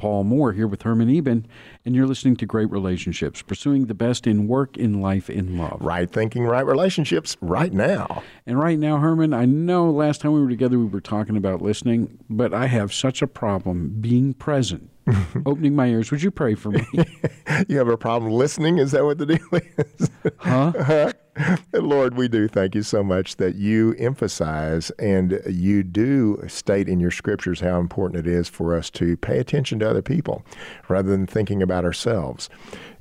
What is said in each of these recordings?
Paul Moore here with Herman Eben, and you're listening to Great Relationships, pursuing the best in work, in life, in love. Right thinking, right relationships, right now. And right now, Herman, I know last time we were together we were talking about listening, but I have such a problem being present. opening my ears. Would you pray for me? you have a problem listening? Is that what the deal is? Huh? Lord, we do thank you so much that you emphasize and you do state in your scriptures how important it is for us to pay attention to other people rather than thinking about ourselves.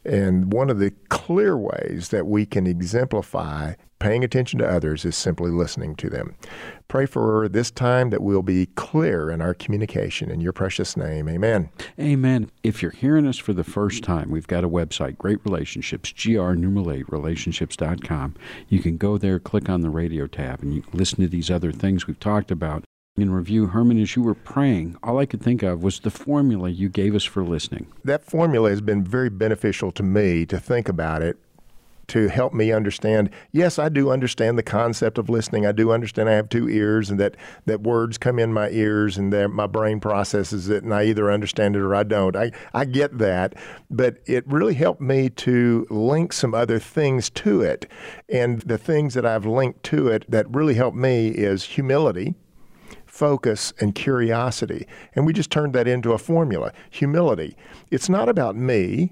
And one of the clear ways that we can exemplify paying attention to others is simply listening to them. Pray for this time that we'll be clear in our communication. In your precious name, amen. Amen. If you're hearing us for the first time, we've got a website, Great Relationships, GR numeral 8 relationships.com. You can go there, click on the radio tab, and you listen to these other things we've talked about in review, Herman, as you were praying, all I could think of was the formula you gave us for listening. That formula has been very beneficial to me to think about it to help me understand. Yes, I do understand the concept of listening. I do understand I have two ears and that, that words come in my ears and that my brain processes it and I either understand it or I don't. I, I get that, but it really helped me to link some other things to it. And the things that I've linked to it that really helped me is humility focus, and curiosity. And we just turned that into a formula humility. It's not about me.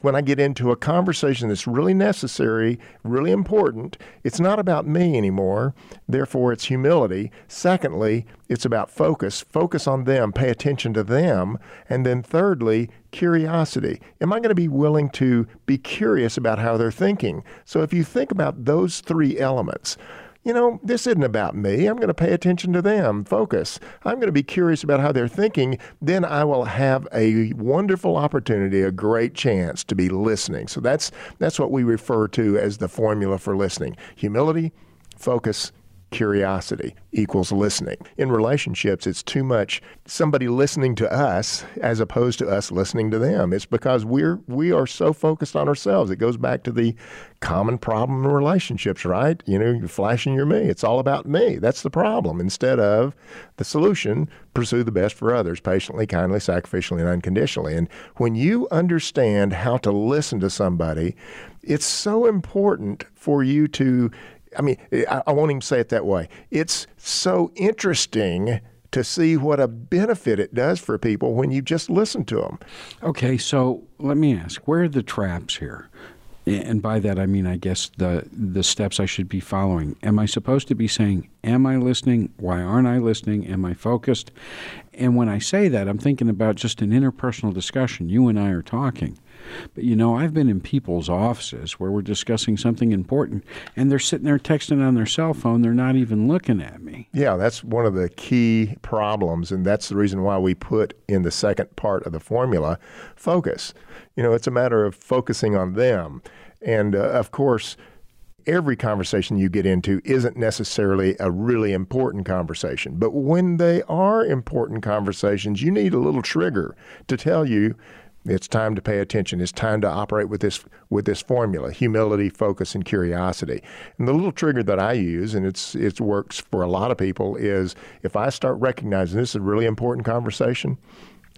When I get into a conversation that's really necessary, really important, it's not about me anymore. Therefore, it's humility. Secondly, it's about focus. Focus on them, pay attention to them. And then, thirdly, curiosity. Am I going to be willing to be curious about how they're thinking? So, if you think about those three elements, you know, this isn't about me. I'm going to pay attention to them, focus. I'm going to be curious about how they're thinking. Then I will have a wonderful opportunity, a great chance to be listening. So that's that's what we refer to as the formula for listening. Humility, focus, curiosity equals listening. In relationships, it's too much somebody listening to us as opposed to us listening to them. It's because we're we are so focused on ourselves. It goes back to the common problem in relationships, right? You know, you're flashing your me. It's all about me. That's the problem. Instead of the solution, pursue the best for others, patiently, kindly, sacrificially, and unconditionally. And when you understand how to listen to somebody, it's so important for you to I mean, eh, I, I won't even say it that way. It's so interesting to see what a benefit it does for people when you just listen to them. Okay, so let me ask, where are the traps here? And by that I mean I guess the the steps I should be following. Am I supposed to be saying, "Am I listening? Why aren't I listening? Am I focused?" And when I say that, I'm thinking about just an interpersonal discussion. You and I are talking. But you know, I've been in people's offices where we're discussing something important and they're sitting there texting on their cell phone. They're not even looking at me. Yeah, that's one of the key problems. And that's the reason why we put in the second part of the formula focus. You know, it's a matter of focusing on them. And uh, of course, every conversation you get into isn't necessarily a really important conversation. But when they are important conversations, you need a little trigger to tell you it's time to pay attention. It's time to operate with this with this formula: humility, focus, and curiosity. And the little trigger that I use, and it's it works for a lot of people, is if I start recognizing this is a really important conversation,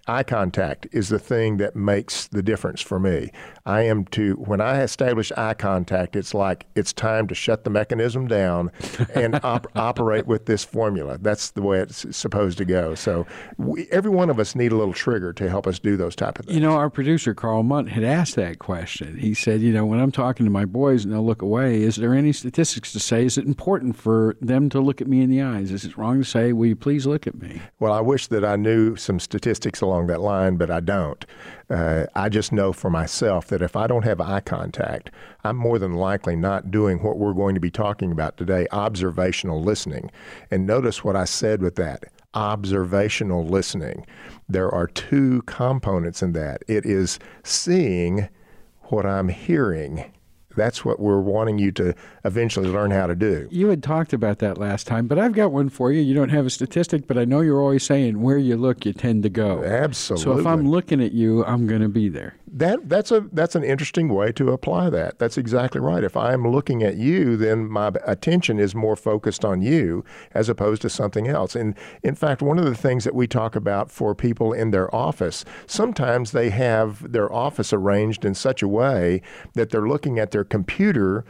eye contact is the thing that makes the difference for me. I am to, when I establish eye contact, it's like it's time to shut the mechanism down and op- operate with this formula. That's the way it's supposed to go. So we, every one of us need a little trigger to help us do those type of things. You know, our producer, Carl Munt, had asked that question. He said, you know, when I'm talking to my boys and they'll look away, is there any statistics to say, is it important for them to look at me in the eyes? Is it wrong to say, will you please look at me? Well, I wish that I knew some statistics along that line, but I don't. Uh, I just know for myself that if I don't have eye contact, I'm more than likely not doing what we're going to be talking about today observational listening. And notice what I said with that observational listening. There are two components in that it is seeing what I'm hearing that's what we're wanting you to eventually learn how to do. You had talked about that last time, but I've got one for you. You don't have a statistic, but I know you're always saying where you look, you tend to go. Absolutely. So if I'm looking at you, I'm going to be there. That that's a that's an interesting way to apply that. That's exactly right. If I'm looking at you, then my attention is more focused on you as opposed to something else. And in fact, one of the things that we talk about for people in their office, sometimes they have their office arranged in such a way that they're looking at their computer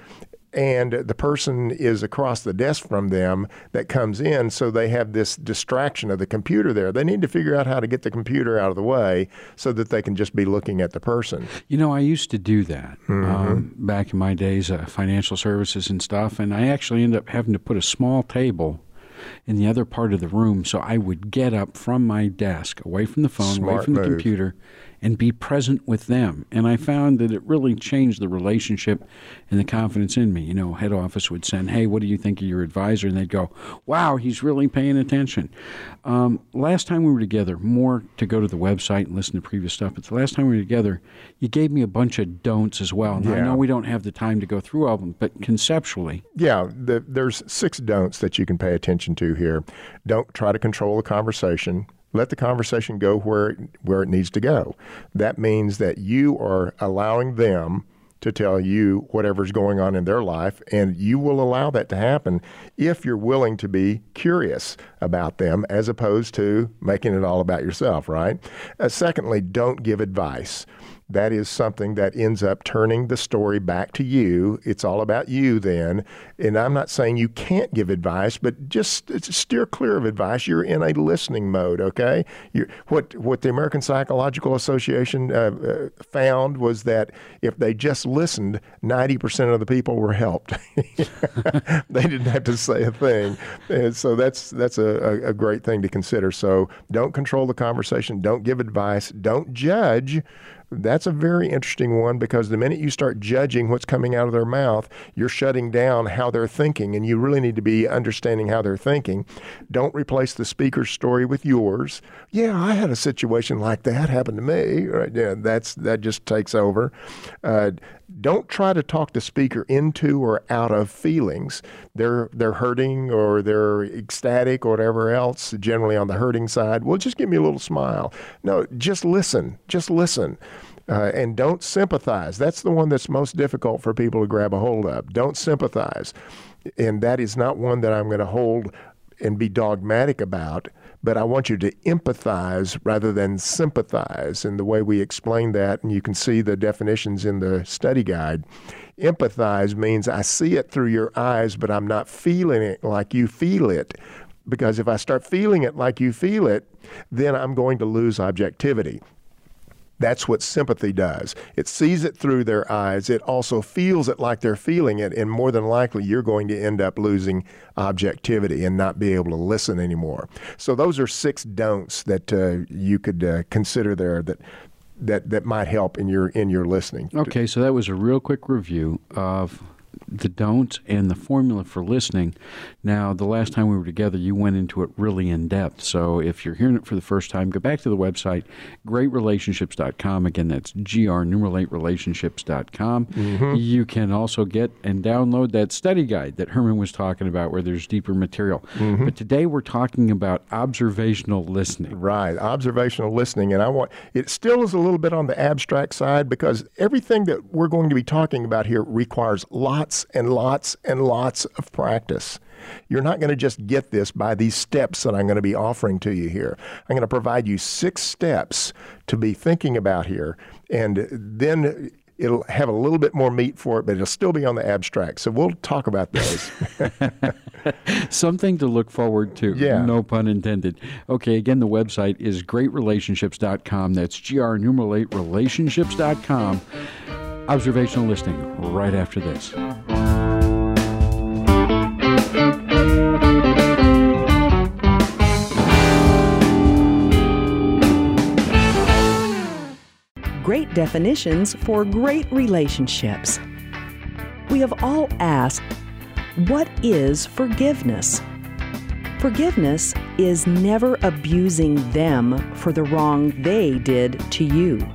and the person is across the desk from them that comes in, so they have this distraction of the computer there. They need to figure out how to get the computer out of the way so that they can just be looking at the person. You know, I used to do that mm-hmm. um, back in my days, uh, financial services and stuff, and I actually ended up having to put a small table in the other part of the room so I would get up from my desk, away from the phone, Smart away from move. the computer, and be present with them. And I found that it really changed the relationship and the confidence in me. You know, head office would send, "Hey, what do you think of your advisor?" And they'd go, "Wow, he's really paying attention." Um, last time we were together, more to go to the website and listen to previous stuff. But the last time we were together, you gave me a bunch of don'ts as well. Now, yeah. I know we don't have the time to go through all of them, but conceptually, yeah, the, there's six don'ts that you can pay attention to here. Don't try to control the conversation let the conversation go where where it needs to go. That means that you are allowing them to tell you whatever's going on in their life, and you will allow that to happen if you're willing to be curious about them as opposed to making it all about yourself, right? Uh, secondly, don't give advice that is something that ends up turning the story back to you. It's all about you then. And I'm not saying you can't give advice, but just steer clear of advice. You're in a listening mode, okay? You're, what, what the American Psychological Association uh, uh, found was that if they just listened, 90% of the people were helped. they didn't have to say a thing. And so that's, that's a, a great thing to consider. So don't control the conversation, don't give advice, don't judge that's a very interesting one because the minute you start judging what's coming out of their mouth, you're shutting down how they're thinking, and you really need to be understanding how they're thinking. Don't replace the speaker's story with yours. Yeah, I had a situation like that happen to me. Right? Yeah, that's that just takes over. Uh, don't try to talk the speaker into or out of feelings. They're they're hurting or they're ecstatic or whatever else. Generally on the hurting side, well, just give me a little smile. No, just listen. Just listen. Uh, and don't sympathize. That's the one that's most difficult for people to grab a hold of. Don't sympathize. And that is not one that I'm going to hold and be dogmatic about but I want you to empathize rather than sympathize. And the way we explain that, and you can see the definitions in the study guide, empathize means I see it through your eyes, but I'm not feeling it like you feel it. Because if I start feeling it like you feel it, then I'm going to lose objectivity. That's what sympathy does. It sees it through their eyes. It also feels it like they're feeling it. And more than likely, you're going to end up losing objectivity and not be able to listen anymore. So, those are six don'ts that uh, you could uh, consider there that. That, that might help in your in your listening. Okay, so that was a real quick review of the don'ts and the formula for listening. Now, the last time we were together, you went into it really in depth. So if you're hearing it for the first time, go back to the website, greatrelationships.com. Again, that's gr numeral 8 relationships.com. Mm-hmm. You can also get and download that study guide that Herman was talking about where there's deeper material. Mm-hmm. But today we're talking about observational listening. Right, observational listening. And I want it still is a little bit on the abstract side because everything that we're going to be talking about here requires lots lots and lots and lots of practice. You're not going to just get this by these steps that I'm going to be offering to you here. I'm going to provide you six steps to be thinking about here, and then it'll have a little bit more meat for it, but it'll still be on the abstract. So we'll talk about those. Something to look forward to. Yeah. No pun intended. Okay, again, the website is greatrelationships.com. That's GR numeral 8 relationships.com observational listening right after this. Great definitions for great relationships. We have all asked, what is forgiveness? Forgiveness is never abusing them for the wrong they did to you,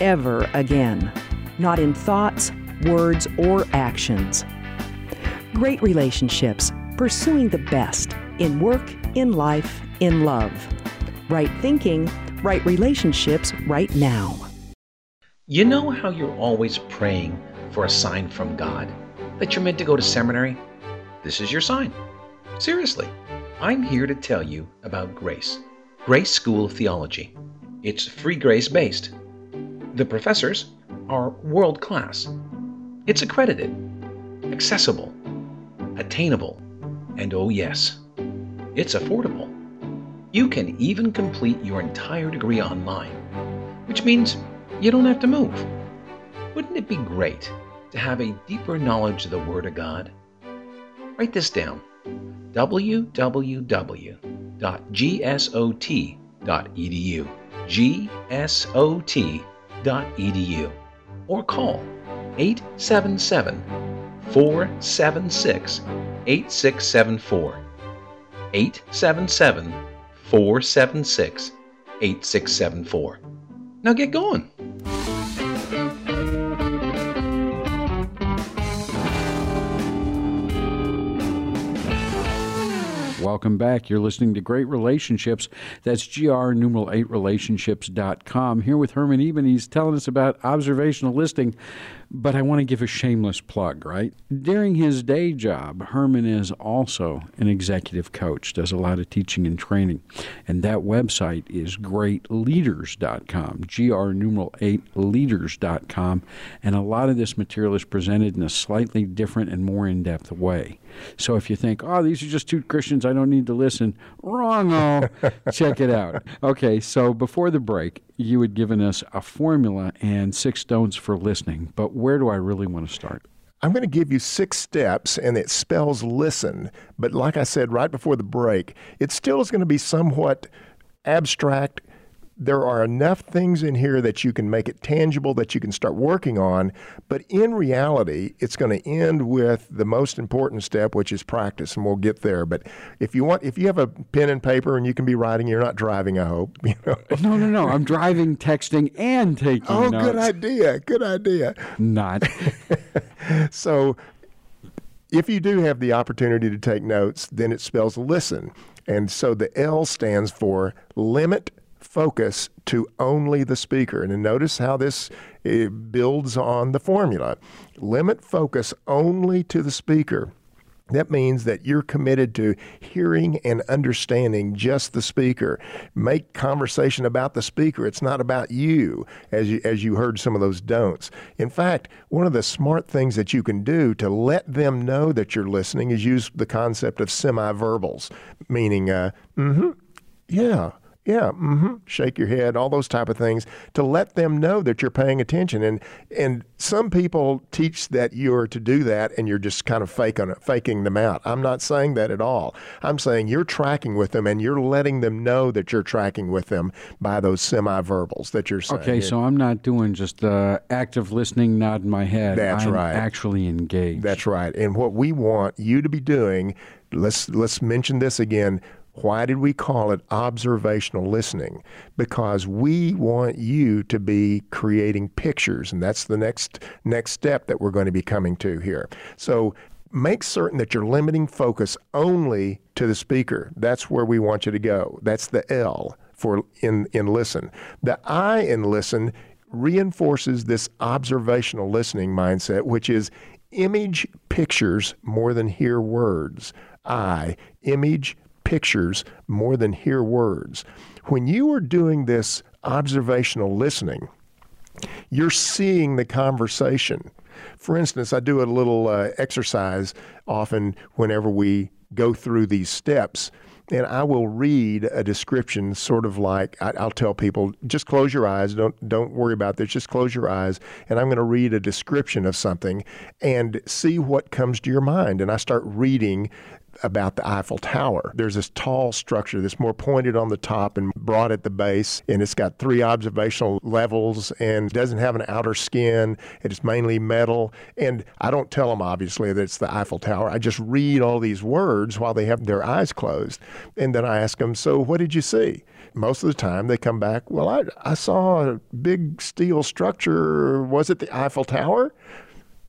ever again not in thoughts, words, or actions. Great relationships, pursuing the best in work, in life, in love. Right thinking, right relationships right now. You know how you're always praying for a sign from God that you're meant to go to seminary? This is your sign. Seriously, I'm here to tell you about Grace, Grace School of Theology. It's free grace based. The professors are world class. It's accredited, accessible, attainable, and oh, yes, it's affordable. You can even complete your entire degree online, which means you don't have to move. Wouldn't it be great to have a deeper knowledge of the Word of God? Write this down www.gsot.edu. gsot.edu. Or call 877 476 8674. 877 476 8674. Now get going. Welcome back. You're listening to Great Relationships. That's GR numeral 8 relationships.com. Here with Herman Eben. He's telling us about observational listening but I want to give a shameless plug, right? During his day job, Herman is also an executive coach, does a lot of teaching and training. And that website is greatleaders.com, GR numeral 8 leaders.com. And a lot of this material is presented in a slightly different and more in depth way. So if you think, oh, these are just two Christians, I don't need to listen, wrong. Oh, check it out. Okay, so before the break, you had given us a formula and six stones for listening, but where do I really want to start? I'm going to give you six steps, and it spells listen. But like I said right before the break, it still is going to be somewhat abstract there are enough things in here that you can make it tangible that you can start working on. But in reality, it's going to end with the most important step, which is practice, and we'll get there. But if you want, if you have a pen and paper and you can be writing, you're not driving. I hope. You know? No, no, no. I'm driving, texting, and taking. Oh, notes. Oh, notes. good idea. Good idea. Not. so, if you do have the opportunity to take notes, then it spells listen. And so the L stands for limit focus to only the speaker. And notice how this eh, builds on the formula. Limit focus only to the speaker. That means that you're committed to hearing and understanding just the speaker. Make conversation about the speaker. It's not about you, as you, as you heard some of those don'ts. In fact, one of the smart things that you can do to let them know that you're listening is use the concept of semi-verbals, meaning, uh, mm-hmm, yeah, yeah, mm-hmm, shake your head, all those type of things to let them know that you're paying attention. And and some people teach that you're to do that, and you're just kind of faking faking them out. I'm not saying that at all. I'm saying you're tracking with them, and you're letting them know that you're tracking with them by those semi-verbals that you're saying. Okay, so I'm not doing just uh, active listening, nodding my head. That's I'm right. Actually engaged. That's right. And what we want you to be doing, let's let's mention this again why did we call it observational listening? Because we want you to be creating pictures, and that's the next next step that we're going to be coming to here. So make certain that you're limiting focus only to the speaker. That's where we want you to go. That's the L for in in listen. The I in listen reinforces this observational listening mindset, which is image pictures more than hear words. I, image pictures more than hear words. When you are doing this observational listening, you're seeing the conversation. For instance, I do a little uh, exercise often whenever we go through these steps, and I will read a description, sort of like I, will tell people, just close your eyes, don't don't worry about this, just close your eyes, and I'm going to read a description of something and see what comes to your mind. And I start reading about the Eiffel Tower. There's this tall structure that's more pointed on the top and broad at the base, and it's got three observational levels and doesn't have an outer skin. It's mainly metal. And I don't tell them, obviously, that it's the Eiffel Tower. I just read all these words while they have their eyes closed. And then I ask them, So, what did you see? Most of the time, they come back, Well, I, I saw a big steel structure. Was it the Eiffel Tower?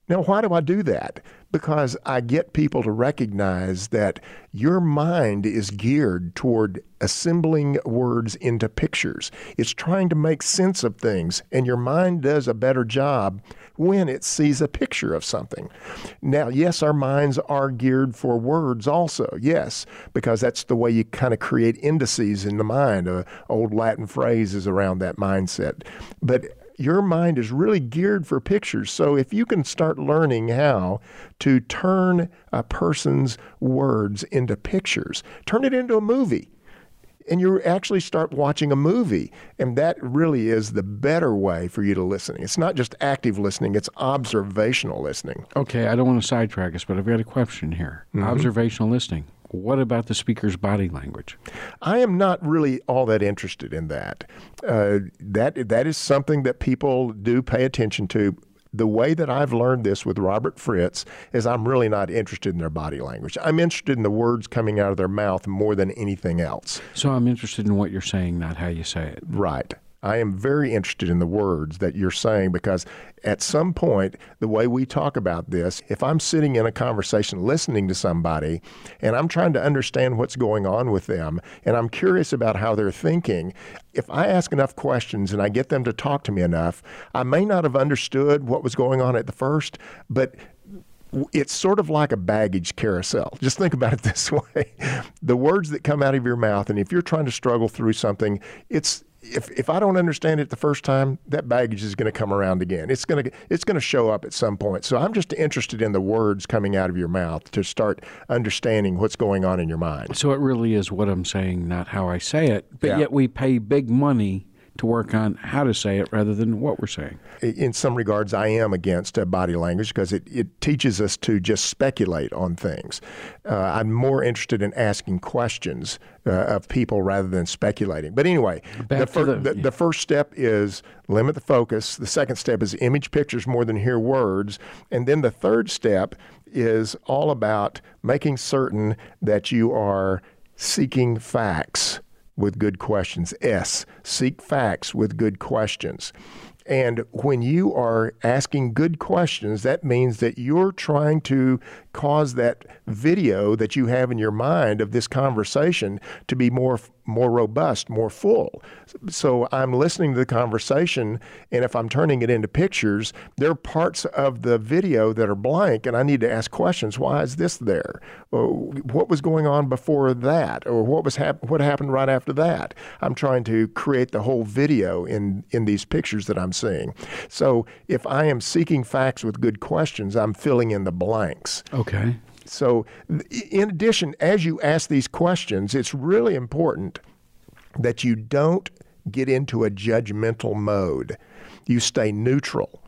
Now, why do I do that? Because I get people to recognize that your mind is geared toward assembling words into pictures. It's trying to make sense of things, and your mind does a better job when it sees a picture of something. Now, yes, our minds are geared for words also, yes, because that's the way you kind of create indices in the mind. An old Latin phrase is around that mindset. But your mind is really geared for pictures. So if you can start learning how to turn a person's words into pictures, turn it into a movie. And you actually start watching a movie. And that really is the better way for you to listen. It's not just active listening, it's observational listening. Okay, I don't want to sidetrack us, but I've got a question here. Mm-hmm. Observational listening. What about the speaker's body language? I am not really all that interested in that. Uh, that that is something that people do pay attention to. The way that I've learned this with Robert Fritz is I'm really not interested in their body language. I'm interested in the words coming out of their mouth more than anything else. So I'm interested in what you're saying, not how you say it. Right. I am very interested in the words that you're saying because at some point, the way we talk about this, if I'm sitting in a conversation listening to somebody and I'm trying to understand what's going on with them and I'm curious about how they're thinking, if I ask enough questions and I get them to talk to me enough, I may not have understood what was going on at the first, but it's sort of like a baggage carousel. Just think about it this way. The words that come out of your mouth, and if you're trying to struggle through something, it's if if I don't understand it the first time, that baggage is going to come around again. It's going to it's going to show up at some point. So I'm just interested in the words coming out of your mouth to start understanding what's going on in your mind. So it really is what I'm saying, not how I say it. But yeah. yet we pay big money to work on how to say it rather than what we're saying. In some regards, I am against uh, body language because it, it teaches us to just speculate on things. Uh, I'm more interested in asking questions uh, of people rather than speculating. But anyway, the, fir- the, the, the first step is limit the focus. The second step is image pictures more than hear words. And then the third step is all about making certain that you are seeking facts with good questions. S, seek facts with good questions. And when you are asking good questions, that means that you're trying to cause that video that you have in your mind of this conversation to be more more robust, more full. So I'm listening to the conversation, and if I'm turning it into pictures, there are parts of the video that are blank, and I need to ask questions. Why is this there? Oh, what was going on before that, or what was hap- what happened right after that? I'm trying to create the whole video in in these pictures that I'm seeing. So if I am seeking facts with good questions, I'm filling in the blanks. Okay. So, in addition, as you ask these questions, it's really important that you don't get into a judgmental mode. You stay neutral.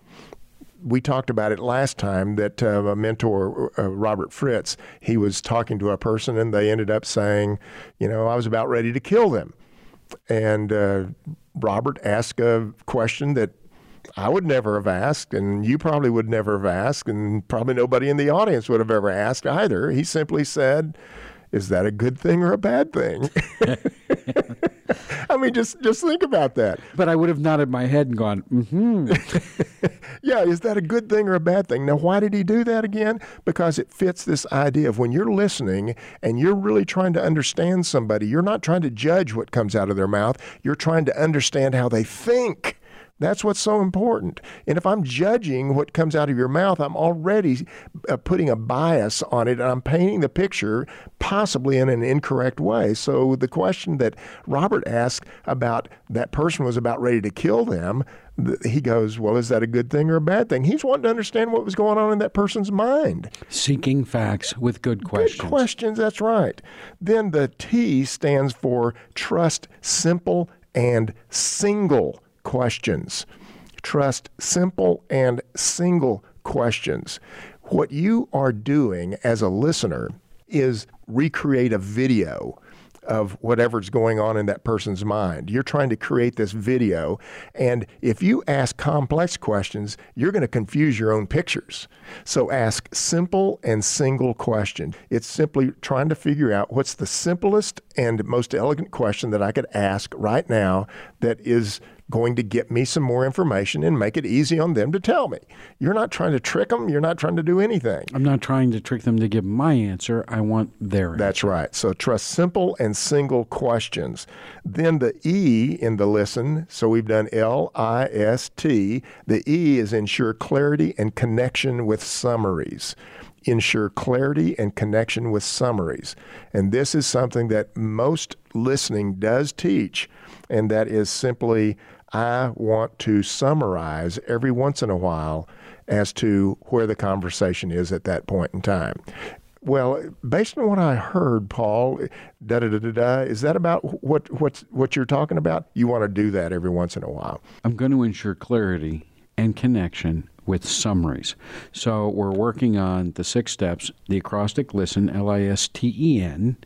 We talked about it last time that uh, a mentor, uh, Robert Fritz, he was talking to a person and they ended up saying, you know, I was about ready to kill them. And uh, Robert asked a question that I would never have asked, and you probably would never have asked, and probably nobody in the audience would have ever asked either. He simply said, "Is that a good thing or a bad thing?" I mean, just just think about that. But I would have nodded my head and gone, "Hmm." yeah, is that a good thing or a bad thing? Now, why did he do that again? Because it fits this idea of when you're listening and you're really trying to understand somebody, you're not trying to judge what comes out of their mouth. You're trying to understand how they think. That's what's so important. And if I'm judging what comes out of your mouth, I'm already uh, putting a bias on it and I'm painting the picture possibly in an incorrect way. So the question that Robert asked about that person was about ready to kill them, he goes, Well, is that a good thing or a bad thing? He's wanting to understand what was going on in that person's mind. Seeking facts with good questions. Good questions, that's right. Then the T stands for trust simple and single questions. Trust simple and single questions. What you are doing as a listener is recreate a video of whatever's going on in that person's mind. You're trying to create this video, and if you ask complex questions, you're going to confuse your own pictures. So ask simple and single questions. It's simply trying to figure out what's the simplest and most elegant question that I could ask right now that is going to get me some more information and make it easy on them to tell me. You're not trying to trick them. You're not trying to do anything. I'm not trying to trick them to give my answer. I want their That's right. So trust simple and single questions. Then the E in the listen, so we've done L I S T. The E is ensure clarity and connection with summaries ensure clarity and connection with summaries. And this is something that most listening does teach, and that is simply I want to summarize every once in a while as to where the conversation is at that point in time. Well, based on what I heard, Paul, da da da da da, is that about what what's what you're talking about? You want to do that every once in a while. I'm going to ensure clarity and connection with summaries. So we're working on the six steps, the acrostic listen, L I S T E N.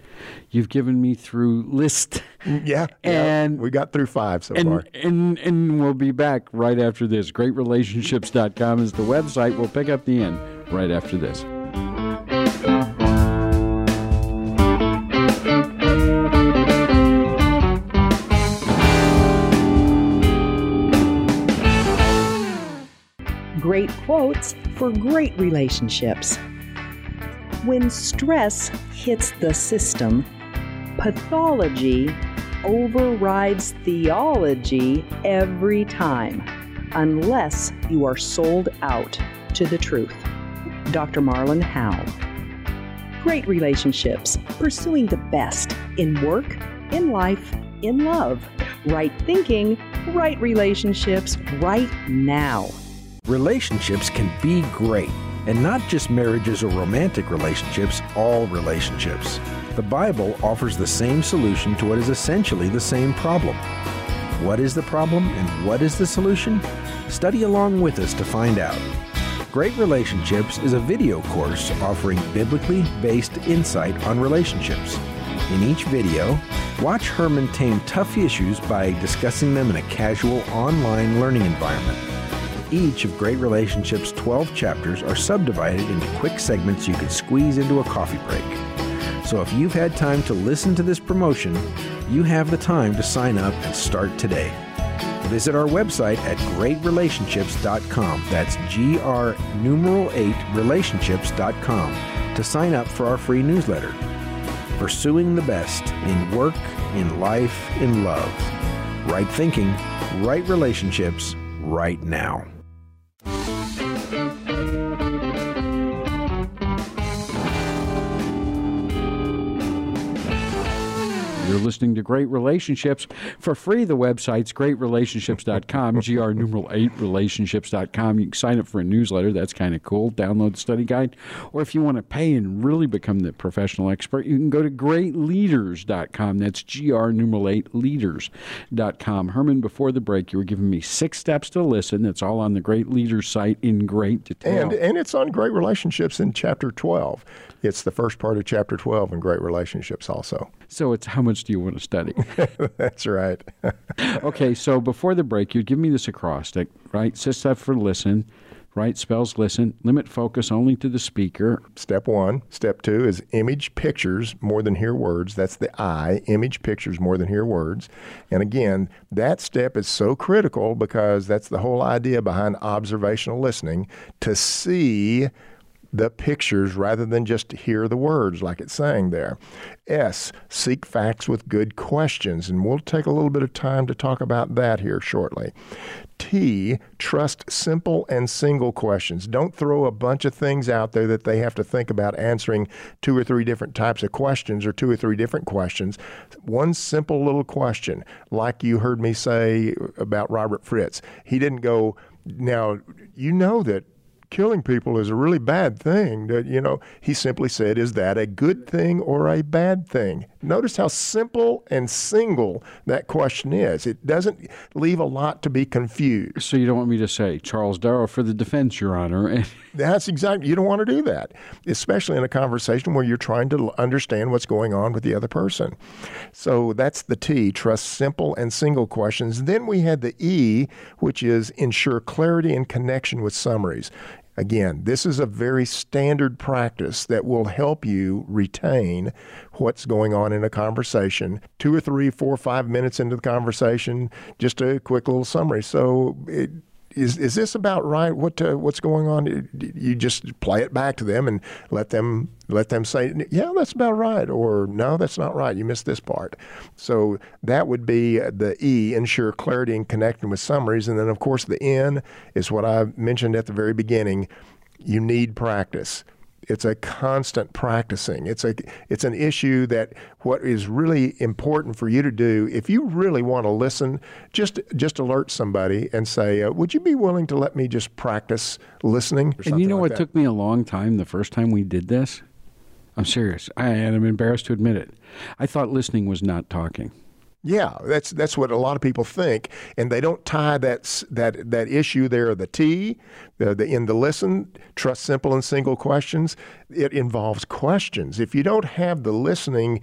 You've given me through list. Yeah. And yeah, we got through five so and, far. And and we'll be back right after this. Greatrelationships.com is the website. We'll pick up the end right after this. Quotes for great relationships. When stress hits the system, pathology overrides theology every time, unless you are sold out to the truth. Dr. Marlon Howe. Great relationships, pursuing the best in work, in life, in love. Right thinking, right relationships, right now. Relationships can be great, and not just marriages or romantic relationships, all relationships. The Bible offers the same solution to what is essentially the same problem. What is the problem and what is the solution? Study along with us to find out. Great Relationships is a video course offering biblically based insight on relationships. In each video, watch Herman tame tough issues by discussing them in a casual online learning environment. Each of Great Relationships' 12 chapters are subdivided into quick segments you can squeeze into a coffee break. So if you've had time to listen to this promotion, you have the time to sign up and start today. Visit our website at greatrelationships.com. That's G R numeral 8 relationships.com to sign up for our free newsletter. Pursuing the best in work, in life, in love. Right thinking, right relationships, right now. Bye. You're listening to Great Relationships for free. The website's greatrelationships.com, GR numeral 8 relationships.com. You can sign up for a newsletter. That's kind of cool. Download the study guide. Or if you want to pay and really become the professional expert, you can go to greatleaders.com. That's GR numeral 8 leaders.com. Herman, before the break, you were giving me six steps to listen. That's all on the Great Leaders site in great detail. And, and it's on Great Relationships in chapter 12. It's the first part of chapter 12 in Great Relationships also. So it's how much do you want to study? That's right. okay, so before the break, you give me this acrostic, right? Steps for listen, right? Spells listen. Limit focus only to the speaker. Step one. Step two is image pictures more than hear words. That's the I. Image pictures more than hear words. And again, that step is so critical because that's the whole idea behind observational listening to see the pictures rather than just hear the words like it's saying there. S, seek facts with good questions, and we'll take a little bit of time to talk about that here shortly. T, trust simple and single questions. Don't throw a bunch of things out there that they have to think about answering two or three different types of questions or two or three different questions. One simple little question, like you heard me say about Robert Fritz. He didn't go, now, you know that killing people is a really bad thing. That you know, he simply said, "Is that a good thing or a bad thing?" Notice how simple and single that question is. It doesn't leave a lot to be confused. So you don't want me to say Charles Darrow for the defense, Your Honor. That's exactly. You don't want to do that, especially in a conversation where you're trying to understand what's going on with the other person. So that's the T. Trust simple and single questions. Then we had the E, which is ensure clarity and connection with summaries Again, this is a very standard practice that will help you retain what's going on in a conversation. Two or three, four, five minutes into the conversation, just a quick little summary. So it, is is this about right? What uh, what's going on? You just play it back to them and let them let them say, yeah, that's about right, or no, that's not right. You missed this part. So that would be the E, ensure clarity and connecting with summaries, and then of course the N is what I mentioned at the very beginning. You need practice it's a constant practicing. It's a it's an issue that what is really important for you to do if you really want to listen, just just alert somebody and say, uh, "Would you be willing to let me just practice listening?" And you know like what that. took me a long time the first time we did this? I'm serious. I, and I'm embarrassed to admit it. I thought listening was not talking. Yeah, that's that's what a lot of people think, and they don't tie that that that issue there. The T, the, the in the listen, trust simple and single questions. It involves questions. If you don't have the listening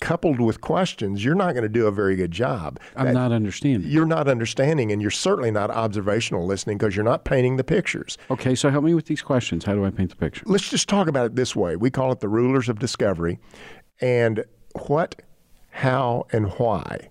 coupled with questions, you're not going to do a very good job. I'm That- not understanding. You're not understanding, and you're certainly not observational listening because you're not painting the pictures. Okay, so help me with these questions. How do I paint the picture? Let's just talk about it this way. We call it the rulers of discovery, and what, how, and why.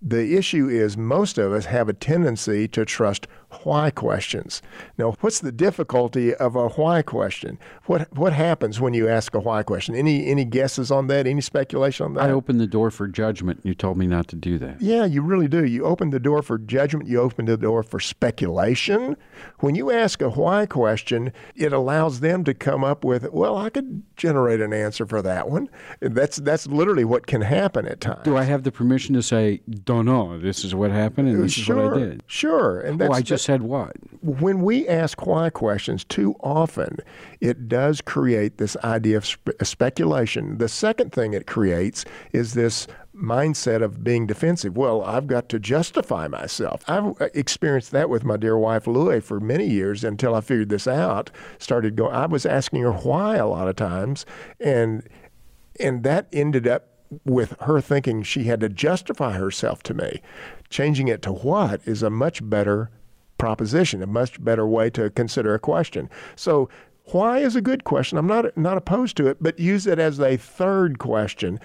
The issue is most of us have a tendency to trust why questions. Now, what's the difficulty of a why question? What what happens when you ask a why question? Any any guesses on that? Any speculation on that? I opened the door for judgment. You told me not to do that. Yeah, you really do. You open the door for judgment, you open the door for speculation. When you ask a why question, it allows them to come up with, well, I could generate an answer for that one. That's that's literally what can happen at times. Do I have the permission to say, don't know, this is what happened and this sure, is what I did? Sure. And oh, that's Oh, just said what? when we ask why questions too often, it does create this idea of spe- speculation. The second thing it creates is this mindset of being defensive. Well, I've got to justify myself. I've uh, experienced that with my dear wife Louie for many years until I figured this out. Started going. I was asking her why a lot of times, and and that ended up with her thinking she had to justify herself to me. Changing it to what is a much better proposition, a much better way to consider a question. So, why is a good question? I'm not not opposed to it, but use it as a third question.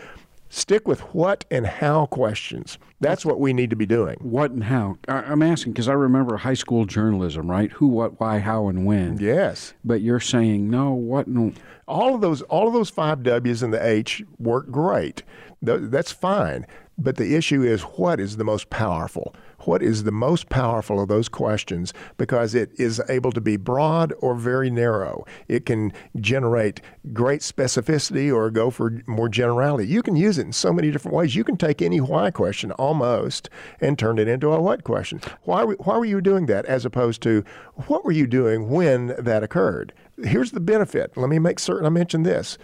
Stick with what and how questions. That's what we need to be doing. What and how? I- I'm asking because I remember high school journalism, right? Who, what, why, how, and when. Yes. But you're saying, no, what, and all of those all of those five W's and the H work great. That's fine. But the issue is what is the most powerful? What is the most powerful of those questions because it is able to be broad or very narrow. It can generate great specificity or go for more generality. You can use it in so many different ways. You can take any why question almost and turn it into a what question. Why, why were you doing that as opposed to what were you doing when that occurred? Here's the benefit. Let me make certain I mention this.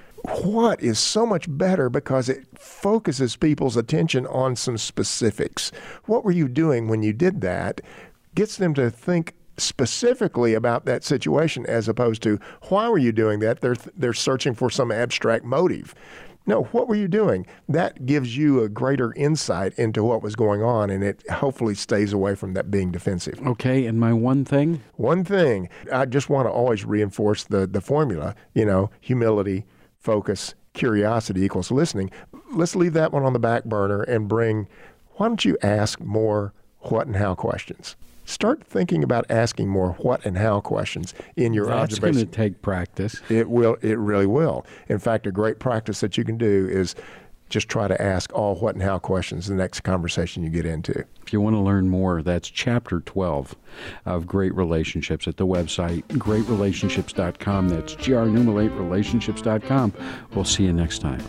What is so much better because it focuses people's attention on some specifics. What were you doing when you did that? Gets them to think specifically about that situation as opposed to why were you doing that? They're they're searching for some abstract motive. No, what were you doing? That gives you a greater insight into what was going on, and it hopefully stays away from that being defensive. okay, and my one thing? One thing, I just want to always reinforce the, the formula, you know, humility, focus, curiosity equals listening. Let's leave that one on the back burner and bring, why don't you ask more what and how questions? Start thinking about asking more what and how questions in your That's going to take practice. It will. It really will. In fact, a great practice that you can do is just try to ask all what and how questions the next conversation you get into. If you want to learn more, that's chapter 12 of Great Relationships at the website greatrelationships.com. That's GR numerate relationships.com. We'll see you next time.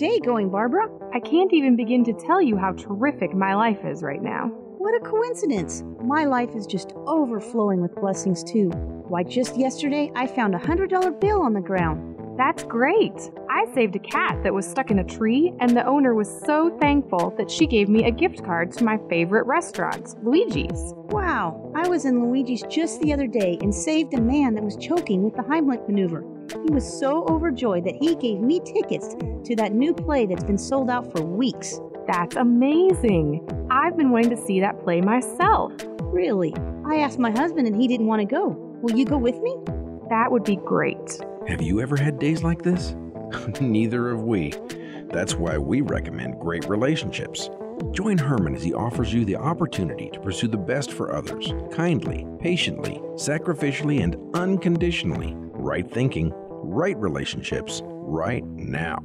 Day going, Barbara? I can't even begin to tell you how terrific my life is right now. What a coincidence. My life is just overflowing with blessings, too. Why, just yesterday I found a $100 bill on the ground. That's great. I saved a cat that was stuck in a tree, and the owner was so thankful that she gave me a gift card to my favorite restaurant, Luigi's. Wow, I was in Luigi's just the other day and saved a man that was choking with the Heimlich maneuver. He was so overjoyed that he gave me tickets to that new play that's been sold out for weeks. That's amazing. I've been wanting to see that play myself. Really? I asked my husband and he didn't want to go. Will you go with me? That would be great. Have you ever had days like this? Neither have we. That's why we recommend Great Relationships. Join Herman as he offers you the opportunity to pursue the best for others, kindly, patiently, sacrificially, and unconditionally. Right thinking, right relationships, right now.